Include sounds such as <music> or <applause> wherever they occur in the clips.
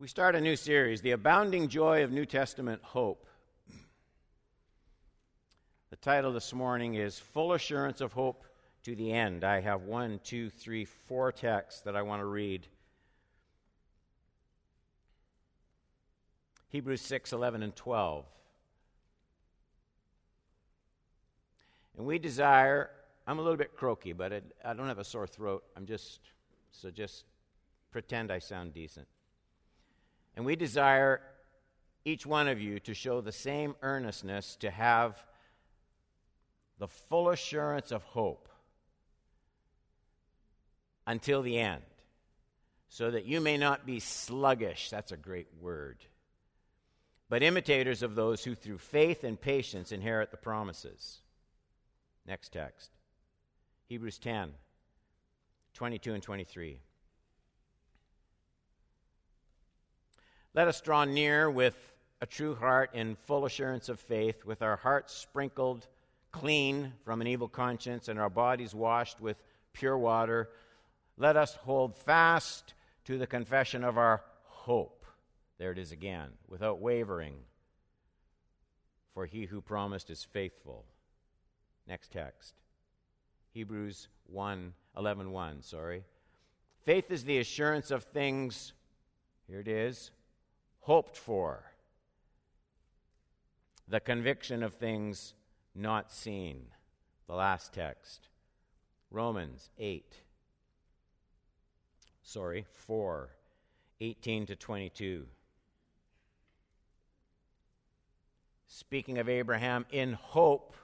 We start a new series, The Abounding Joy of New Testament Hope. The title this morning is Full Assurance of Hope to the End. I have one, two, three, four texts that I want to read. Hebrews 6, 11, and 12. And we desire, I'm a little bit croaky, but it, I don't have a sore throat. I'm just, so just pretend I sound decent. And we desire each one of you to show the same earnestness to have the full assurance of hope until the end, so that you may not be sluggish. That's a great word. But imitators of those who through faith and patience inherit the promises. Next text Hebrews 10 22 and 23. Let us draw near with a true heart in full assurance of faith, with our hearts sprinkled clean from an evil conscience and our bodies washed with pure water. Let us hold fast to the confession of our hope. There it is again, without wavering. For he who promised is faithful. Next text. Hebrews 1 11 1, sorry. Faith is the assurance of things, here it is, hoped for, the conviction of things not seen. The last text, Romans 8. Sorry, 4, 18 to 22. Speaking of Abraham, in hope,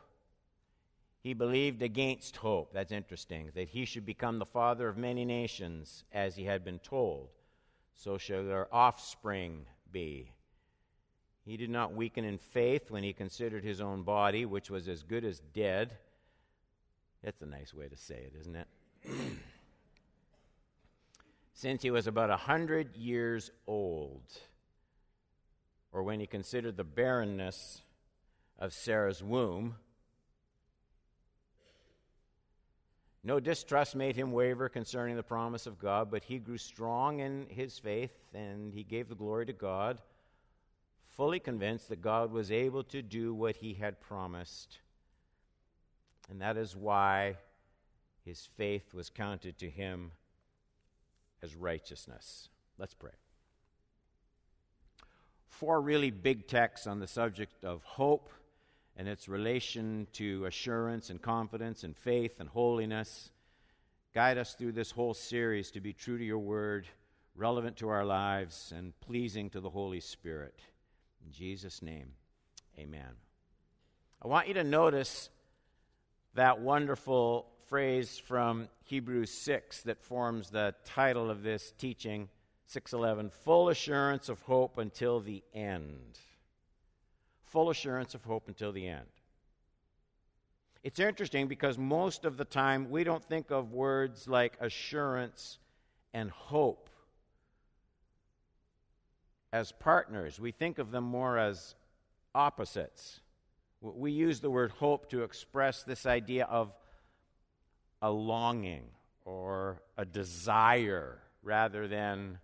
he believed against hope. That's interesting. That he should become the father of many nations, as he had been told. So shall their offspring be. He did not weaken in faith when he considered his own body, which was as good as dead. That's a nice way to say it, isn't it? <clears throat> Since he was about a hundred years old, or when he considered the barrenness of Sarah's womb, No distrust made him waver concerning the promise of God, but he grew strong in his faith and he gave the glory to God, fully convinced that God was able to do what he had promised. And that is why his faith was counted to him as righteousness. Let's pray. Four really big texts on the subject of hope and its relation to assurance and confidence and faith and holiness. Guide us through this whole series to be true to your word, relevant to our lives, and pleasing to the Holy Spirit. In Jesus' name, amen. I want you to notice that wonderful phrase from Hebrews 6 that forms the title of this teaching 611 full assurance of hope until the end full assurance of hope until the end. It's interesting because most of the time we don't think of words like assurance and hope as partners. We think of them more as opposites. We use the word hope to express this idea of a longing or a desire rather than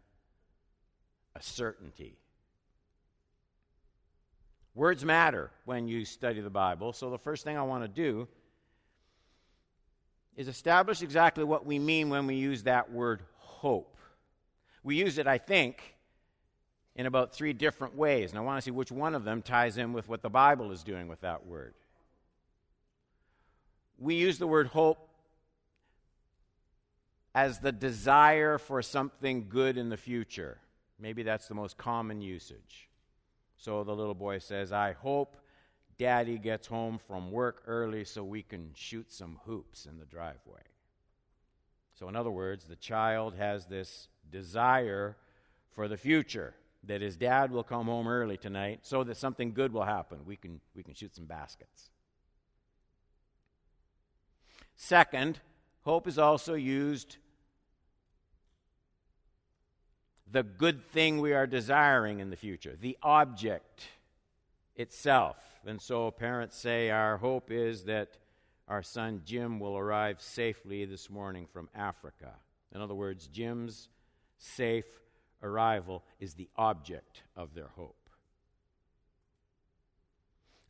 a certainty. Words matter when you study the Bible. So the first thing I want to do is establish exactly what we mean when we use that word hope. We use it, I think, in about three different ways, and I want to see which one of them ties in with what the Bible is doing with that word. We use the word hope as the desire for something good in the future. Maybe that's the most common usage. So the little boy says, I hope daddy gets home from work early so we can shoot some hoops in the driveway. So, in other words, the child has this desire for the future that his dad will come home early tonight so that something good will happen. We can, we can shoot some baskets. Second, hope is also used the good thing we are desiring in the future, the object itself. And so parents say, Our hope is that our son Jim will arrive safely this morning from Africa. In other words, Jim's safe arrival is the object of their hope.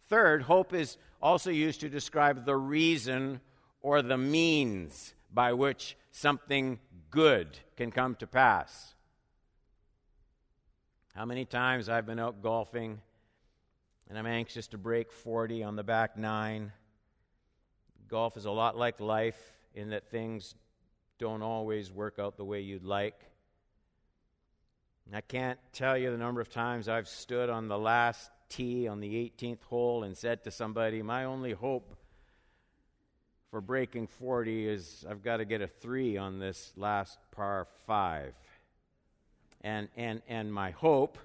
Third, hope is also used to describe the reason or the means by which something good can come to pass. How many times I've been out golfing and I'm anxious to break 40 on the back nine. Golf is a lot like life in that things don't always work out the way you'd like. I can't tell you the number of times I've stood on the last tee on the 18th hole and said to somebody, My only hope for breaking 40 is I've got to get a three on this last par five. And, and, and my hope,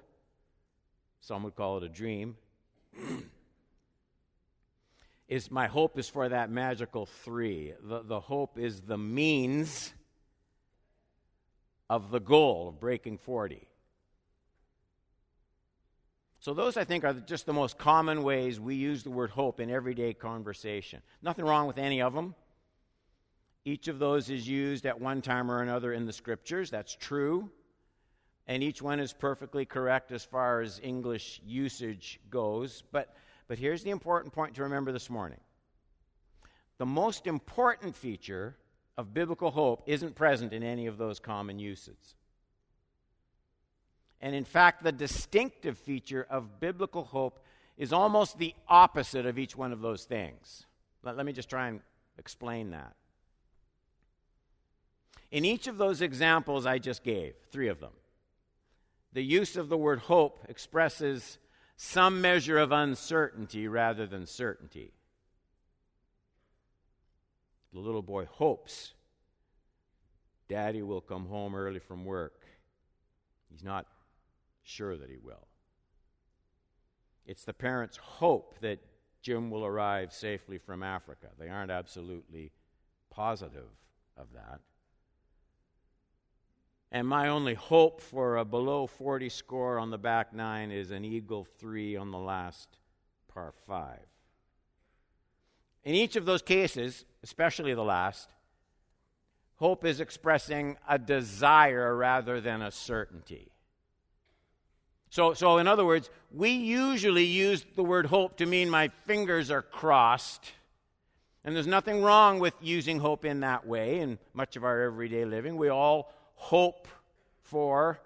some would call it a dream, <clears throat> is my hope is for that magical three. The, the hope is the means of the goal of breaking 40. So, those I think are just the most common ways we use the word hope in everyday conversation. Nothing wrong with any of them. Each of those is used at one time or another in the scriptures. That's true. And each one is perfectly correct as far as English usage goes. But, but here's the important point to remember this morning the most important feature of biblical hope isn't present in any of those common uses. And in fact, the distinctive feature of biblical hope is almost the opposite of each one of those things. Let, let me just try and explain that. In each of those examples I just gave, three of them, the use of the word hope expresses some measure of uncertainty rather than certainty. The little boy hopes Daddy will come home early from work. He's not sure that he will. It's the parents' hope that Jim will arrive safely from Africa. They aren't absolutely positive of that. And my only hope for a below 40 score on the back nine is an eagle three on the last par five. In each of those cases, especially the last, hope is expressing a desire rather than a certainty. So, so, in other words, we usually use the word hope to mean my fingers are crossed. And there's nothing wrong with using hope in that way in much of our everyday living. We all hope for,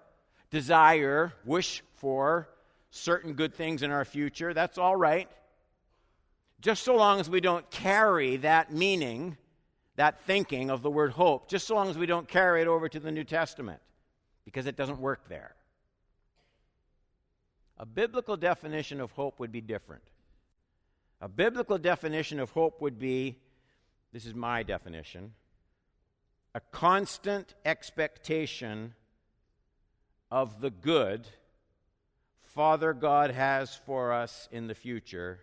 desire, wish for certain good things in our future. That's all right. Just so long as we don't carry that meaning, that thinking of the word hope, just so long as we don't carry it over to the New Testament, because it doesn't work there. A biblical definition of hope would be different. A biblical definition of hope would be this is my definition a constant expectation of the good Father God has for us in the future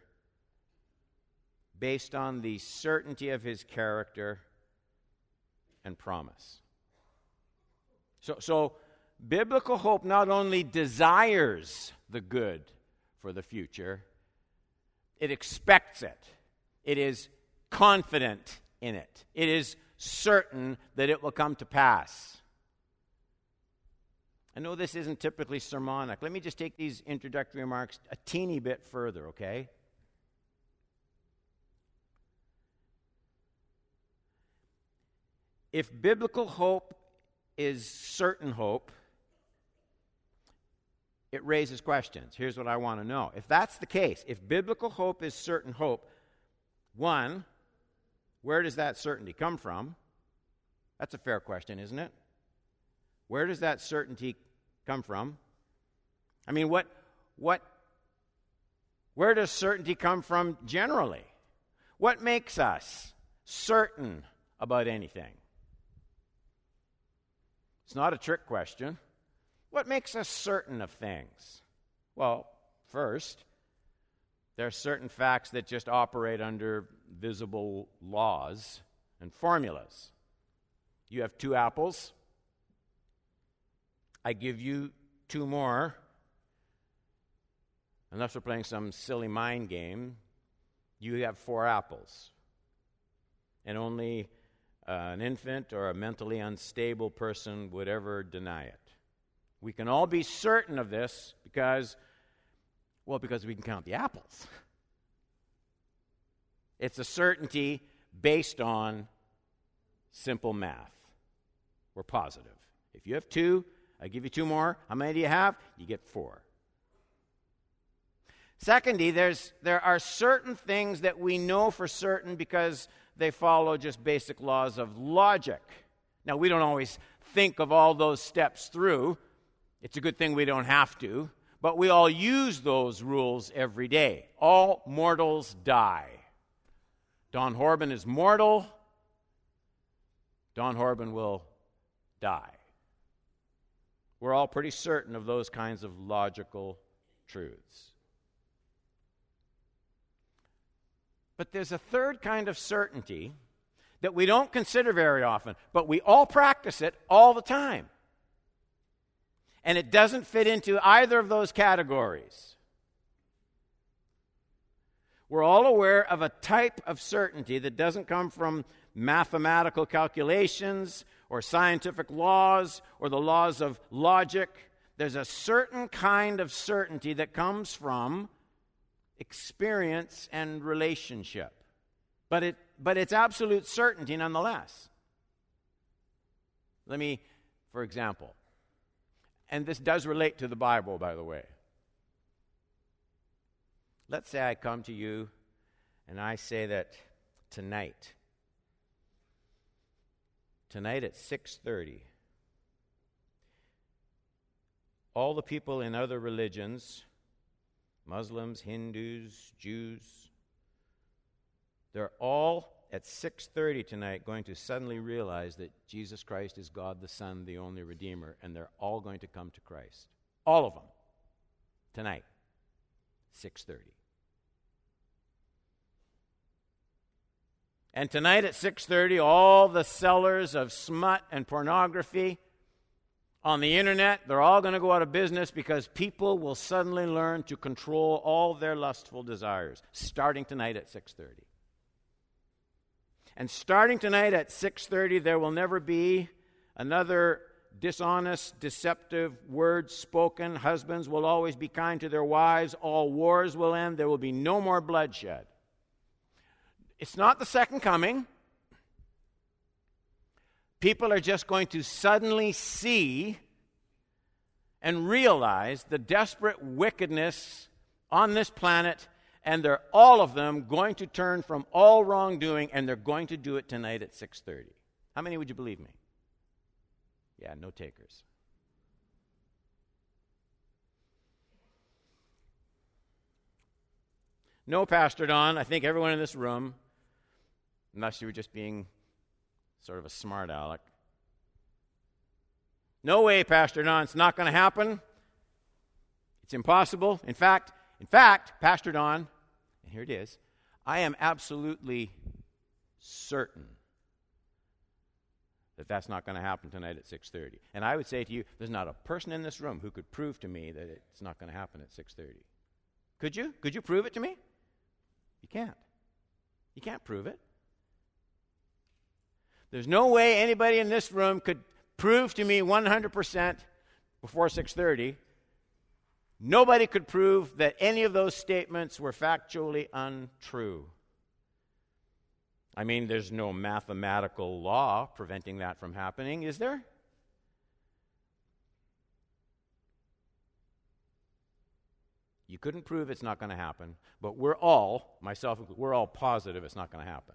based on the certainty of his character and promise. So, so biblical hope not only desires the good for the future, it expects it. It is confident in it. It is certain that it will come to pass. I know this isn't typically sermonic. Let me just take these introductory remarks a teeny bit further, okay? If biblical hope is certain hope, it raises questions. Here's what I want to know. If that's the case, if biblical hope is certain hope, one, where does that certainty come from? That's a fair question, isn't it? Where does that certainty come from? I mean, what, what, where does certainty come from generally? What makes us certain about anything? It's not a trick question. What makes us certain of things? Well, first, there are certain facts that just operate under visible laws and formulas. You have two apples. I give you two more. Unless we're playing some silly mind game, you have four apples. And only uh, an infant or a mentally unstable person would ever deny it. We can all be certain of this because, well, because we can count the apples. <laughs> It's a certainty based on simple math. We're positive. If you have two, I give you two more. How many do you have? You get four. Secondly, there's, there are certain things that we know for certain because they follow just basic laws of logic. Now, we don't always think of all those steps through. It's a good thing we don't have to, but we all use those rules every day. All mortals die. Don Horban is mortal. Don Horban will die. We're all pretty certain of those kinds of logical truths. But there's a third kind of certainty that we don't consider very often, but we all practice it all the time. And it doesn't fit into either of those categories. We're all aware of a type of certainty that doesn't come from mathematical calculations or scientific laws or the laws of logic. There's a certain kind of certainty that comes from experience and relationship. But, it, but it's absolute certainty nonetheless. Let me, for example, and this does relate to the Bible, by the way. Let's say I come to you and I say that tonight, tonight at 6:30, all the people in other religions Muslims, Hindus, Jews. They're all at 6:30 tonight going to suddenly realize that Jesus Christ is God the Son, the only redeemer, and they're all going to come to Christ. All of them. Tonight. 6:30. And tonight at 6:30 all the sellers of smut and pornography on the internet, they're all going to go out of business because people will suddenly learn to control all their lustful desires starting tonight at 6:30. And starting tonight at 6:30 there will never be another dishonest, deceptive word spoken. Husbands will always be kind to their wives. All wars will end. There will be no more bloodshed. It's not the second coming people are just going to suddenly see and realize the desperate wickedness on this planet and they're all of them going to turn from all wrongdoing and they're going to do it tonight at 6:30. How many would you believe me? Yeah, no takers. No, Pastor Don, I think everyone in this room, unless you were just being sort of a smart aleck. No way, Pastor Don, it's not going to happen. It's impossible. In fact, in fact, Pastor Don, and here it is, I am absolutely certain that that's not going to happen tonight at 6:30. And I would say to you, there's not a person in this room who could prove to me that it's not going to happen at 6:30. Could you? Could you prove it to me? You can't. You can't prove it. There's no way anybody in this room could prove to me 100% before 6:30. Nobody could prove that any of those statements were factually untrue. I mean, there's no mathematical law preventing that from happening, is there? You couldn't prove it's not going to happen, but we're all, myself, we're all positive it's not going to happen.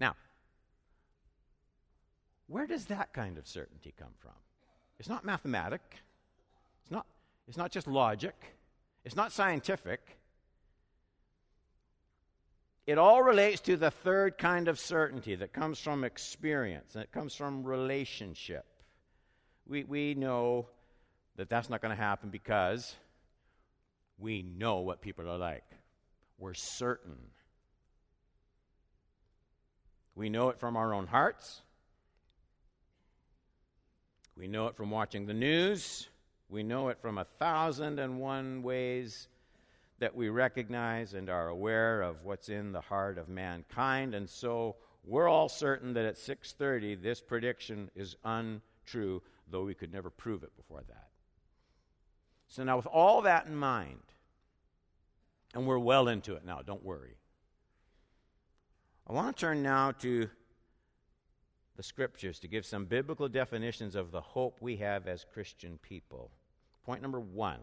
Now, where does that kind of certainty come from? It's not mathematic. It's not, it's not just logic. It's not scientific. It all relates to the third kind of certainty that comes from experience and it comes from relationship. We, we know that that's not going to happen because we know what people are like. We're certain. We know it from our own hearts. We know it from watching the news. We know it from a thousand and one ways that we recognize and are aware of what's in the heart of mankind. And so we're all certain that at 6:30 this prediction is untrue though we could never prove it before that. So, now with all that in mind, and we're well into it now, don't worry. I want to turn now to the scriptures to give some biblical definitions of the hope we have as Christian people. Point number one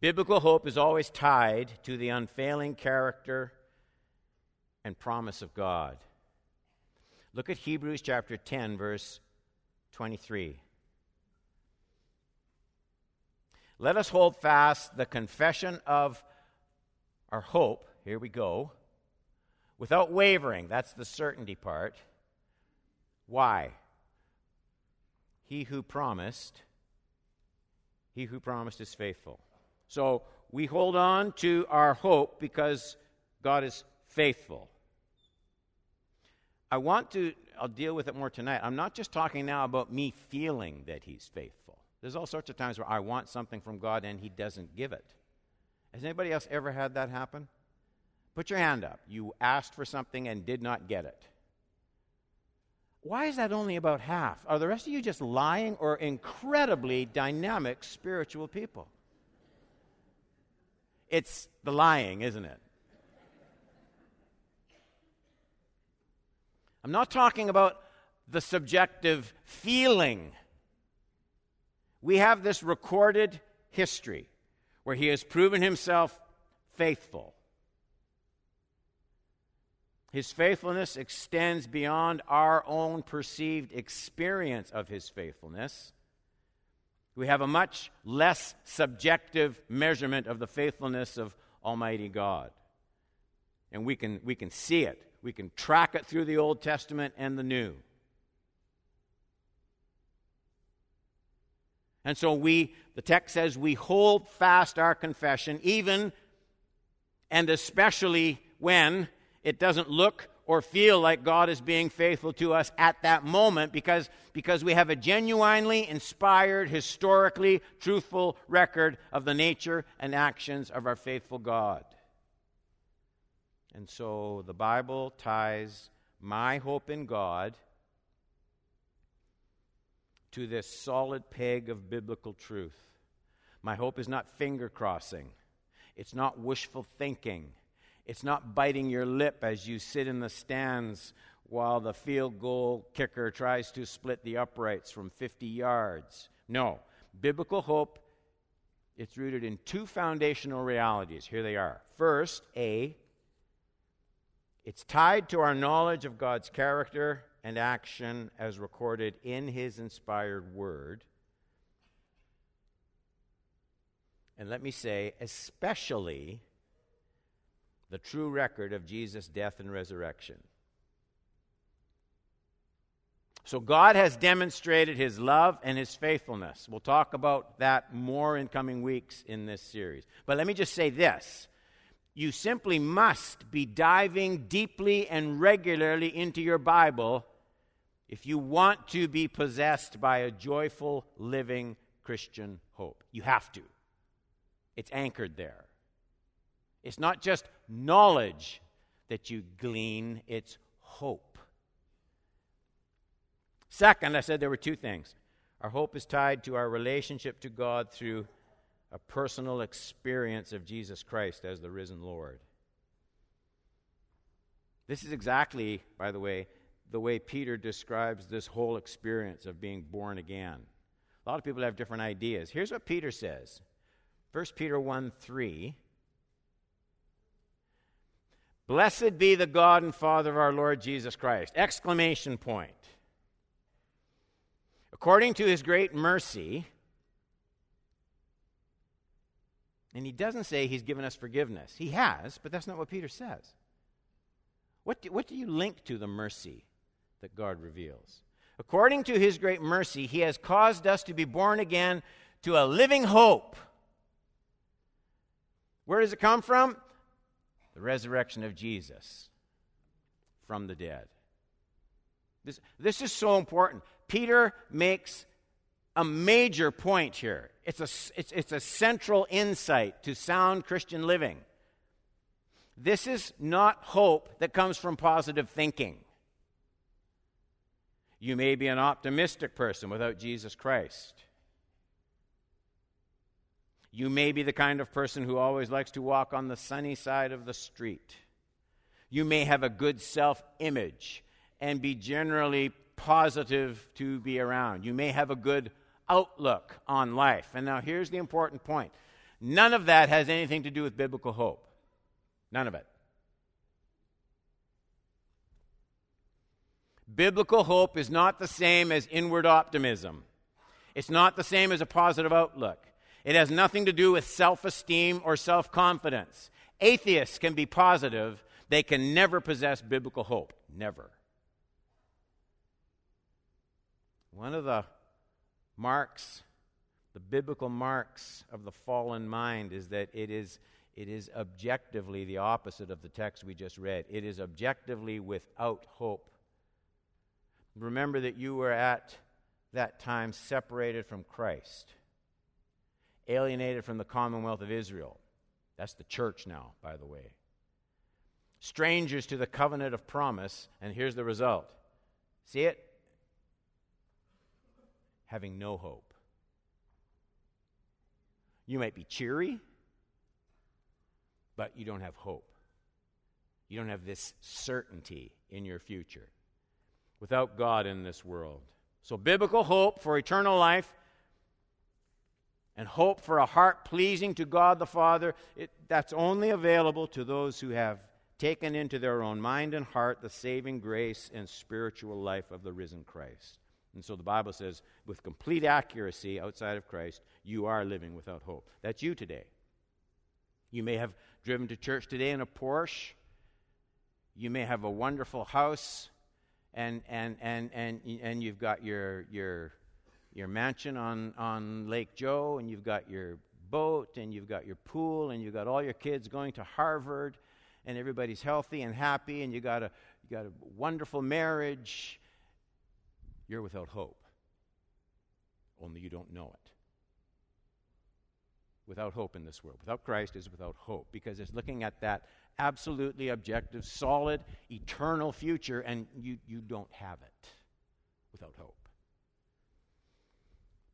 Biblical hope is always tied to the unfailing character and promise of God. Look at Hebrews chapter 10, verse 23. Let us hold fast the confession of our hope. Here we go. Without wavering. That's the certainty part. Why? He who promised, he who promised is faithful. So we hold on to our hope because God is faithful. I want to, I'll deal with it more tonight. I'm not just talking now about me feeling that He's faithful. There's all sorts of times where I want something from God and He doesn't give it. Has anybody else ever had that happen? Put your hand up. You asked for something and did not get it. Why is that only about half? Are the rest of you just lying or incredibly dynamic spiritual people? It's the lying, isn't it? I'm not talking about the subjective feeling. We have this recorded history where he has proven himself faithful. His faithfulness extends beyond our own perceived experience of his faithfulness. We have a much less subjective measurement of the faithfulness of Almighty God. And we can, we can see it we can track it through the Old Testament and the New. And so we, the text says, we hold fast our confession, even and especially when it doesn't look or feel like God is being faithful to us at that moment because, because we have a genuinely inspired, historically truthful record of the nature and actions of our faithful God. And so the Bible ties my hope in God to this solid peg of biblical truth. My hope is not finger crossing, it's not wishful thinking, it's not biting your lip as you sit in the stands while the field goal kicker tries to split the uprights from 50 yards. No, biblical hope it's rooted in two foundational realities. Here they are. First, A, it's tied to our knowledge of God's character and action as recorded in His inspired word. And let me say, especially the true record of Jesus' death and resurrection. So, God has demonstrated His love and His faithfulness. We'll talk about that more in coming weeks in this series. But let me just say this you simply must be diving deeply and regularly into your Bible if you want to be possessed by a joyful, living Christian hope. You have to. It's anchored there. It's not just knowledge that you glean, it's hope. Second, I said there were two things. Our hope is tied to our relationship to God through a personal experience of Jesus Christ as the risen Lord. This is exactly, by the way, the way Peter describes this whole experience of being born again. A lot of people have different ideas. Here's what Peter says 1 Peter 1 3. Blessed be the God and Father of our Lord Jesus Christ! Exclamation point. According to his great mercy, And he doesn't say he's given us forgiveness. He has, but that's not what Peter says. What do, what do you link to the mercy that God reveals? According to his great mercy, he has caused us to be born again to a living hope. Where does it come from? The resurrection of Jesus from the dead. This, this is so important. Peter makes a major point here. It's a, it's, it's a central insight to sound Christian living. This is not hope that comes from positive thinking. You may be an optimistic person without Jesus Christ. You may be the kind of person who always likes to walk on the sunny side of the street. You may have a good self image and be generally positive to be around. You may have a good outlook on life. And now here's the important point none of that has anything to do with biblical hope. None of it. Biblical hope is not the same as inward optimism. It's not the same as a positive outlook. It has nothing to do with self esteem or self confidence. Atheists can be positive, they can never possess biblical hope. Never. One of the marks, the biblical marks of the fallen mind, is that it is, it is objectively the opposite of the text we just read. It is objectively without hope. Remember that you were at that time separated from Christ alienated from the commonwealth of Israel. That's the church now, by the way. Strangers to the covenant of promise, and here's the result. See it? Having no hope. You might be cheery, but you don't have hope. You don't have this certainty in your future without God in this world. So, biblical hope for eternal life and hope for a heart pleasing to God the Father, it, that's only available to those who have taken into their own mind and heart the saving grace and spiritual life of the risen Christ. And so the Bible says, with complete accuracy outside of Christ, you are living without hope. That's you today. You may have driven to church today in a Porsche. You may have a wonderful house, and, and, and, and, and you've got your, your your mansion on, on Lake Joe, and you've got your boat, and you've got your pool, and you've got all your kids going to Harvard, and everybody's healthy and happy, and you got a, you got a wonderful marriage, you're without hope. Only you don't know it. Without hope in this world. Without Christ is without hope because it's looking at that absolutely objective, solid, eternal future, and you, you don't have it without hope.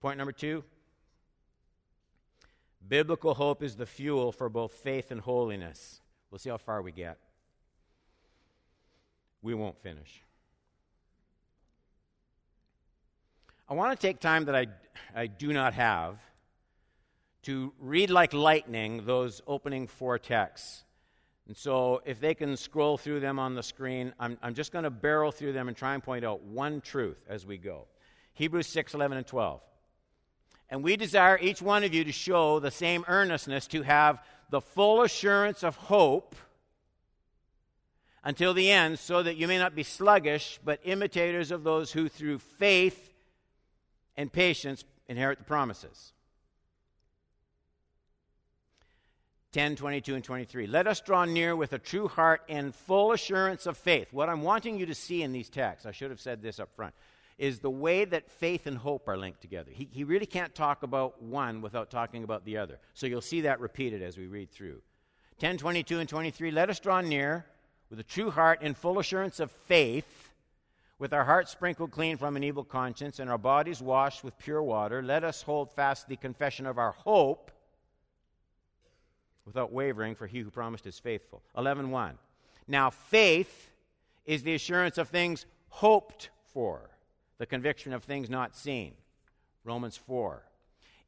Point number two biblical hope is the fuel for both faith and holiness. We'll see how far we get. We won't finish. I want to take time that I, I do not have to read like lightning those opening four texts. And so, if they can scroll through them on the screen, I'm, I'm just going to barrel through them and try and point out one truth as we go. Hebrews 6, 11, and 12. And we desire each one of you to show the same earnestness to have the full assurance of hope until the end, so that you may not be sluggish, but imitators of those who through faith and patience inherit the promises. 10, 22, and 23. Let us draw near with a true heart and full assurance of faith. What I'm wanting you to see in these texts, I should have said this up front is the way that faith and hope are linked together. He, he really can't talk about one without talking about the other. So you'll see that repeated as we read through. 10, 22, and 23. Let us draw near with a true heart in full assurance of faith, with our hearts sprinkled clean from an evil conscience and our bodies washed with pure water. Let us hold fast the confession of our hope without wavering, for he who promised is faithful. 11.1. Now, faith is the assurance of things hoped for the conviction of things not seen. Romans 4.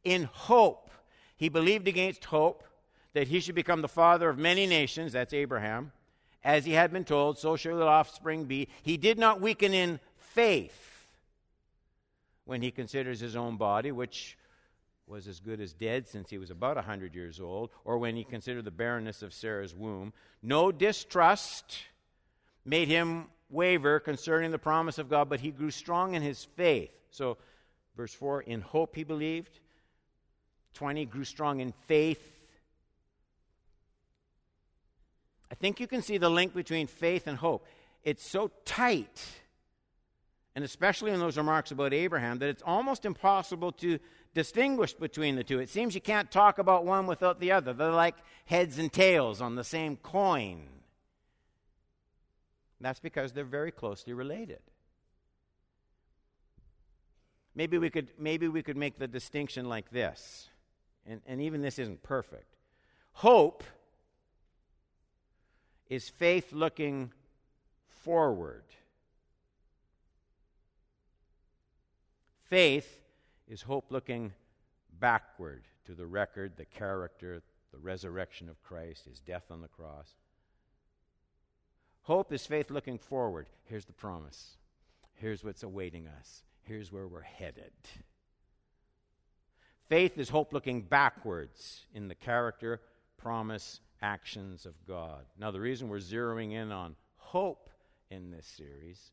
In hope, he believed against hope that he should become the father of many nations, that's Abraham. As he had been told, so shall the offspring be. He did not weaken in faith when he considers his own body, which was as good as dead since he was about a 100 years old, or when he considered the barrenness of Sarah's womb. No distrust made him waver concerning the promise of God, but he grew strong in his faith. So, verse 4 in hope he believed. 20 grew strong in faith. I think you can see the link between faith and hope. It's so tight, and especially in those remarks about Abraham, that it's almost impossible to distinguish between the two. It seems you can't talk about one without the other. They're like heads and tails on the same coin. That's because they're very closely related. maybe we could, maybe we could make the distinction like this. And, and even this isn't perfect. Hope is faith looking forward. Faith is hope looking backward to the record, the character, the resurrection of Christ, his death on the cross. Hope is faith looking forward. Here's the promise. Here's what's awaiting us. Here's where we're headed. Faith is hope looking backwards in the character, promise, actions of God. Now, the reason we're zeroing in on hope in this series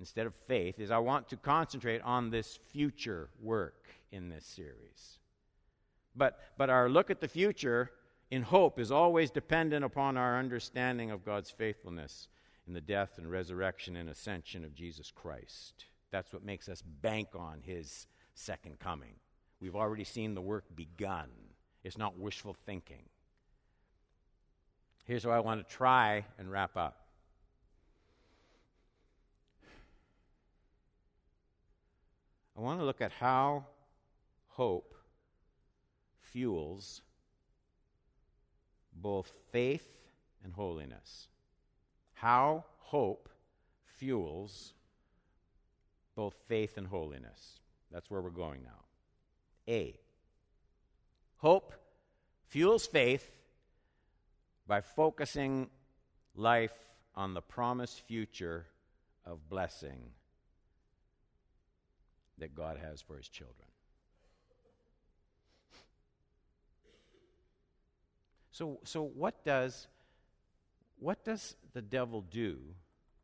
instead of faith is I want to concentrate on this future work in this series. But, but our look at the future in hope is always dependent upon our understanding of God's faithfulness in the death and resurrection and ascension of Jesus Christ. That's what makes us bank on his second coming. We've already seen the work begun, it's not wishful thinking. Here's how I want to try and wrap up. I want to look at how hope fuels both faith and holiness. How hope fuels both faith and holiness. That's where we're going now. A. Hope fuels faith by focusing life on the promised future of blessing that God has for his children. So, so what does what does the devil do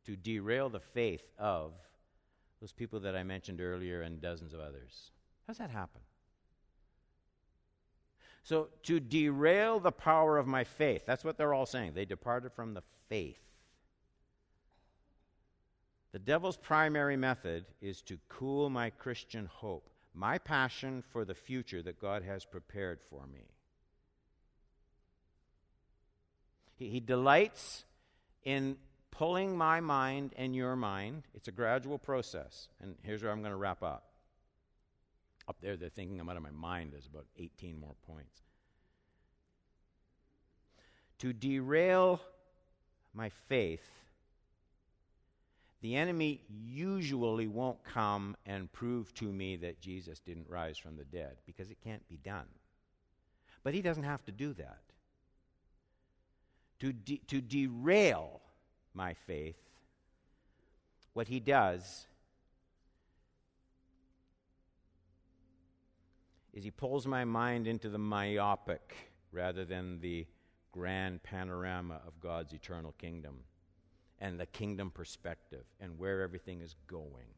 to derail the faith of those people that I mentioned earlier and dozens of others? How does that happen? So, to derail the power of my faith, that's what they're all saying. They departed from the faith. The devil's primary method is to cool my Christian hope, my passion for the future that God has prepared for me. He, he delights in pulling my mind and your mind. It's a gradual process. And here's where I'm going to wrap up. Up there, they're thinking I'm out of my mind. There's about 18 more points. To derail my faith, the enemy usually won't come and prove to me that Jesus didn't rise from the dead because it can't be done. But he doesn't have to do that to, de- to derail my faith, what he does is he pulls my mind into the myopic rather than the grand panorama of God's eternal kingdom and the kingdom perspective and where everything is going.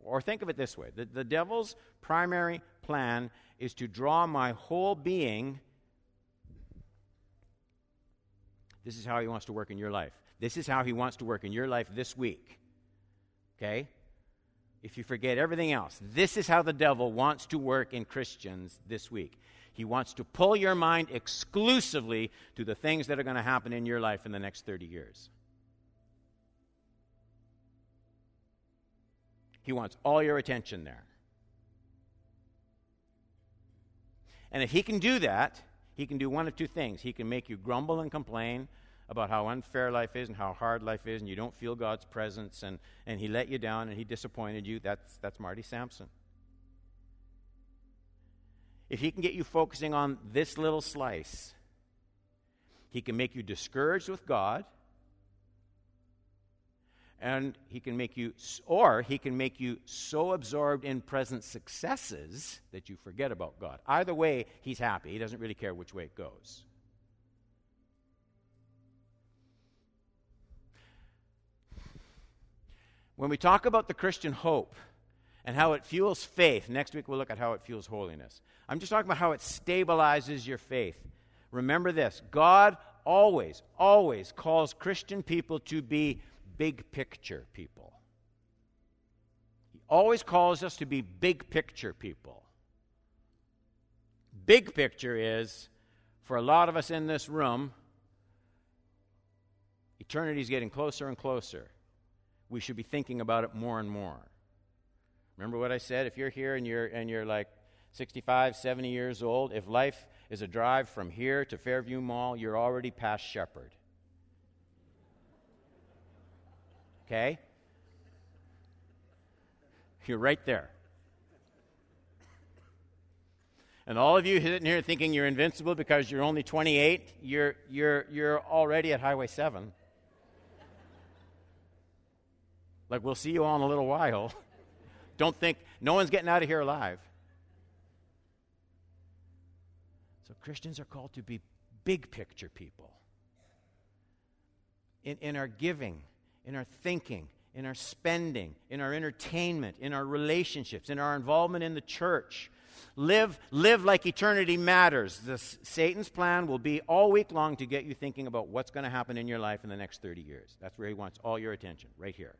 Or think of it this way the, the devil's primary plan is to draw my whole being This is how he wants to work in your life. This is how he wants to work in your life this week. Okay? If you forget everything else, this is how the devil wants to work in Christians this week. He wants to pull your mind exclusively to the things that are going to happen in your life in the next 30 years. He wants all your attention there. And if he can do that, he can do one of two things. He can make you grumble and complain about how unfair life is and how hard life is, and you don't feel God's presence, and, and he let you down and he disappointed you. That's, that's Marty Sampson. If he can get you focusing on this little slice, he can make you discouraged with God, and he can make you, or he can make you so absorbed in present successes that you forget about God. Either way, he's happy. He doesn't really care which way it goes. When we talk about the Christian hope and how it fuels faith, next week we'll look at how it fuels holiness. I'm just talking about how it stabilizes your faith. Remember this God always, always calls Christian people to be big picture people. He always calls us to be big picture people. Big picture is, for a lot of us in this room, eternity is getting closer and closer. We should be thinking about it more and more. Remember what I said? If you're here and you're, and you're like 65, 70 years old, if life is a drive from here to Fairview Mall, you're already past Sheppard. Okay? You're right there. And all of you sitting here thinking you're invincible because you're only 28, you're, you're, you're already at Highway 7. Like, we'll see you all in a little while. <laughs> Don't think, no one's getting out of here alive. So, Christians are called to be big picture people. In, in our giving, in our thinking, in our spending, in our entertainment, in our relationships, in our involvement in the church. Live, live like eternity matters. This, Satan's plan will be all week long to get you thinking about what's going to happen in your life in the next 30 years. That's where he wants all your attention, right here.